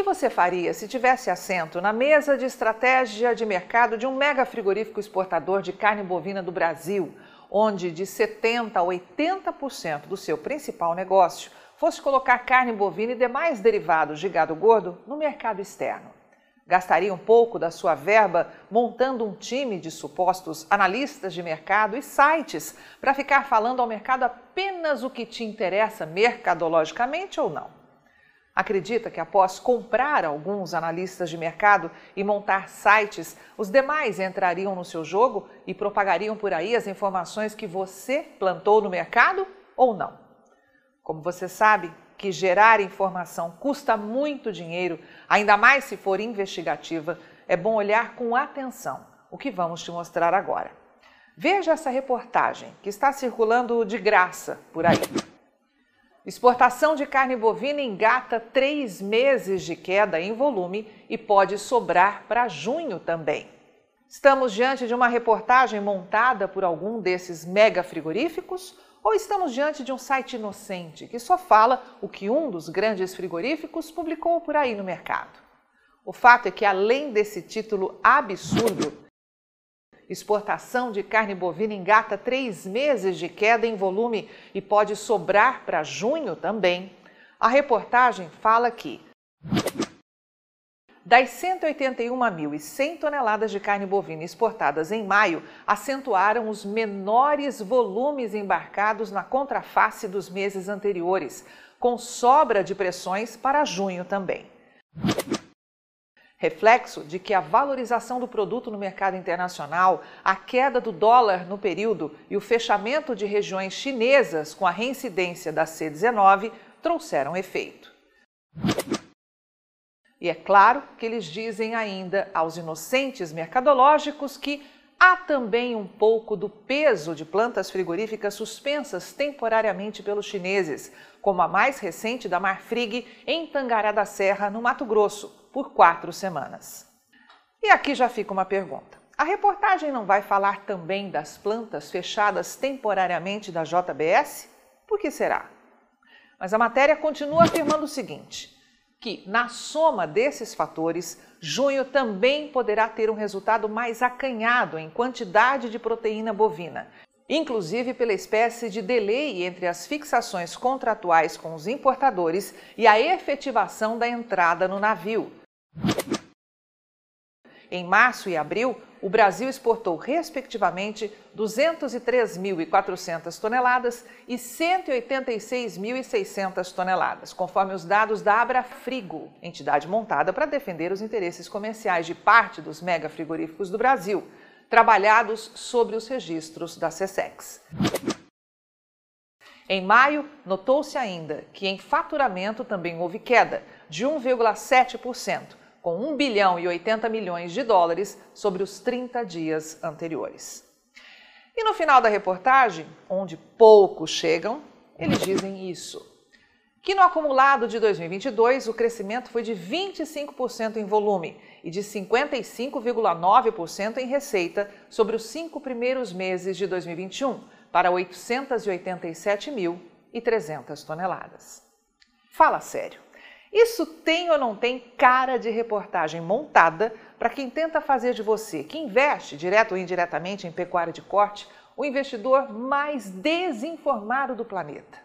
que você faria se tivesse assento na mesa de estratégia de mercado de um mega frigorífico exportador de carne bovina do Brasil, onde de 70% a 80% do seu principal negócio fosse colocar carne bovina e demais derivados de gado gordo no mercado externo? Gastaria um pouco da sua verba montando um time de supostos analistas de mercado e sites para ficar falando ao mercado apenas o que te interessa mercadologicamente ou não? Acredita que após comprar alguns analistas de mercado e montar sites, os demais entrariam no seu jogo e propagariam por aí as informações que você plantou no mercado ou não? Como você sabe, que gerar informação custa muito dinheiro, ainda mais se for investigativa, é bom olhar com atenção o que vamos te mostrar agora. Veja essa reportagem que está circulando de graça por aí. Exportação de carne bovina engata três meses de queda em volume e pode sobrar para junho também. Estamos diante de uma reportagem montada por algum desses mega frigoríficos ou estamos diante de um site inocente que só fala o que um dos grandes frigoríficos publicou por aí no mercado? O fato é que, além desse título absurdo, exportação de carne bovina engata três meses de queda em volume e pode sobrar para junho também. A reportagem fala que das 181.100 toneladas de carne bovina exportadas em maio, acentuaram os menores volumes embarcados na contraface dos meses anteriores, com sobra de pressões para junho também. Reflexo de que a valorização do produto no mercado internacional, a queda do dólar no período e o fechamento de regiões chinesas com a reincidência da C-19 trouxeram efeito. E é claro que eles dizem ainda aos inocentes mercadológicos que há também um pouco do peso de plantas frigoríficas suspensas temporariamente pelos chineses, como a mais recente da Marfrig em Tangará da Serra, no Mato Grosso, por quatro semanas. E aqui já fica uma pergunta. A reportagem não vai falar também das plantas fechadas temporariamente da JBS? Por que será? Mas a matéria continua afirmando o seguinte: que, na soma desses fatores, junho também poderá ter um resultado mais acanhado em quantidade de proteína bovina, inclusive pela espécie de delay entre as fixações contratuais com os importadores e a efetivação da entrada no navio. Em março e abril, o Brasil exportou, respectivamente, 203.400 toneladas e 186.600 toneladas, conforme os dados da Abrafrigo, entidade montada para defender os interesses comerciais de parte dos megafrigoríficos do Brasil, trabalhados sobre os registros da SESEX. Em maio, notou-se ainda que em faturamento também houve queda de 1,7%, com 1 bilhão e 80 milhões de dólares sobre os 30 dias anteriores. E no final da reportagem, onde poucos chegam, eles dizem isso: que no acumulado de 2022 o crescimento foi de 25% em volume e de 55,9% em receita sobre os cinco primeiros meses de 2021, para 887.300 toneladas. Fala sério. Isso tem ou não tem cara de reportagem montada para quem tenta fazer de você, que investe direto ou indiretamente em pecuária de corte, o investidor mais desinformado do planeta.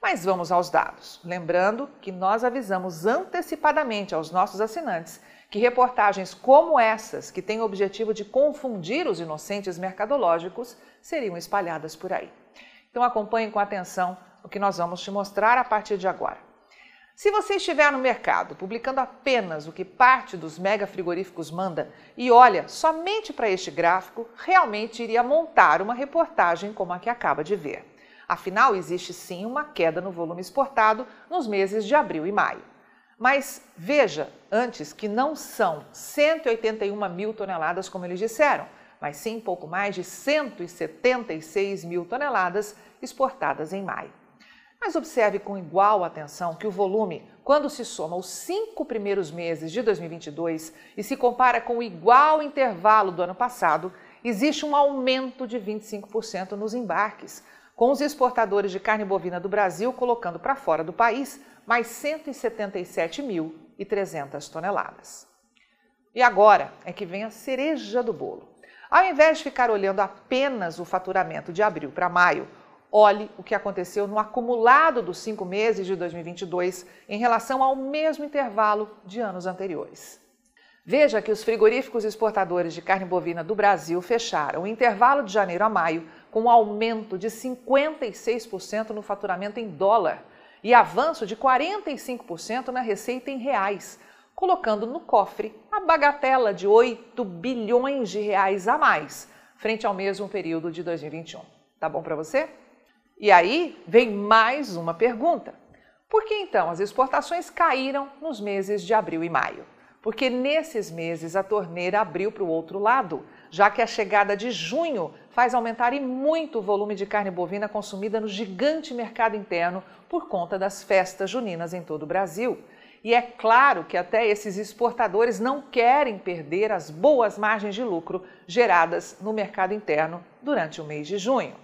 Mas vamos aos dados. Lembrando que nós avisamos antecipadamente aos nossos assinantes que reportagens como essas, que têm o objetivo de confundir os inocentes mercadológicos, seriam espalhadas por aí. Então acompanhe com atenção o que nós vamos te mostrar a partir de agora. Se você estiver no mercado publicando apenas o que parte dos mega frigoríficos manda e olha somente para este gráfico, realmente iria montar uma reportagem como a que acaba de ver. Afinal, existe sim uma queda no volume exportado nos meses de abril e maio. Mas veja antes que não são 181 mil toneladas, como eles disseram, mas sim pouco mais de 176 mil toneladas exportadas em maio. Mas observe com igual atenção que o volume, quando se soma os cinco primeiros meses de 2022 e se compara com o igual intervalo do ano passado, existe um aumento de 25% nos embarques, com os exportadores de carne bovina do Brasil colocando para fora do país mais 177.300 toneladas. E agora é que vem a cereja do bolo. Ao invés de ficar olhando apenas o faturamento de abril para maio, olhe o que aconteceu no acumulado dos cinco meses de 2022 em relação ao mesmo intervalo de anos anteriores. Veja que os frigoríficos exportadores de carne bovina do Brasil fecharam o intervalo de janeiro a maio com um aumento de 56% no faturamento em dólar e avanço de 45% na receita em reais, colocando no cofre a bagatela de 8 bilhões de reais a mais frente ao mesmo período de 2021. Tá bom para você? E aí vem mais uma pergunta. Por que então as exportações caíram nos meses de abril e maio? Porque nesses meses a torneira abriu para o outro lado, já que a chegada de junho faz aumentar e muito o volume de carne bovina consumida no gigante mercado interno por conta das festas juninas em todo o Brasil. E é claro que até esses exportadores não querem perder as boas margens de lucro geradas no mercado interno durante o mês de junho.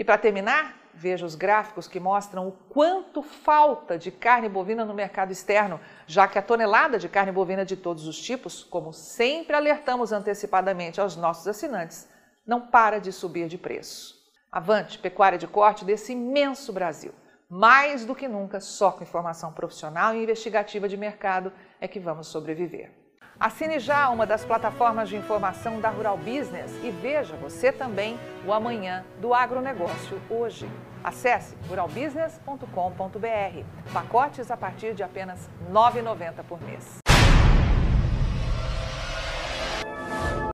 E para terminar, veja os gráficos que mostram o quanto falta de carne bovina no mercado externo, já que a tonelada de carne bovina de todos os tipos, como sempre alertamos antecipadamente aos nossos assinantes, não para de subir de preço. Avante, pecuária de corte desse imenso Brasil. Mais do que nunca, só com informação profissional e investigativa de mercado é que vamos sobreviver. Assine já uma das plataformas de informação da Rural Business e veja você também o amanhã do agronegócio hoje. Acesse ruralbusiness.com.br. Pacotes a partir de apenas R$ 9,90 por mês.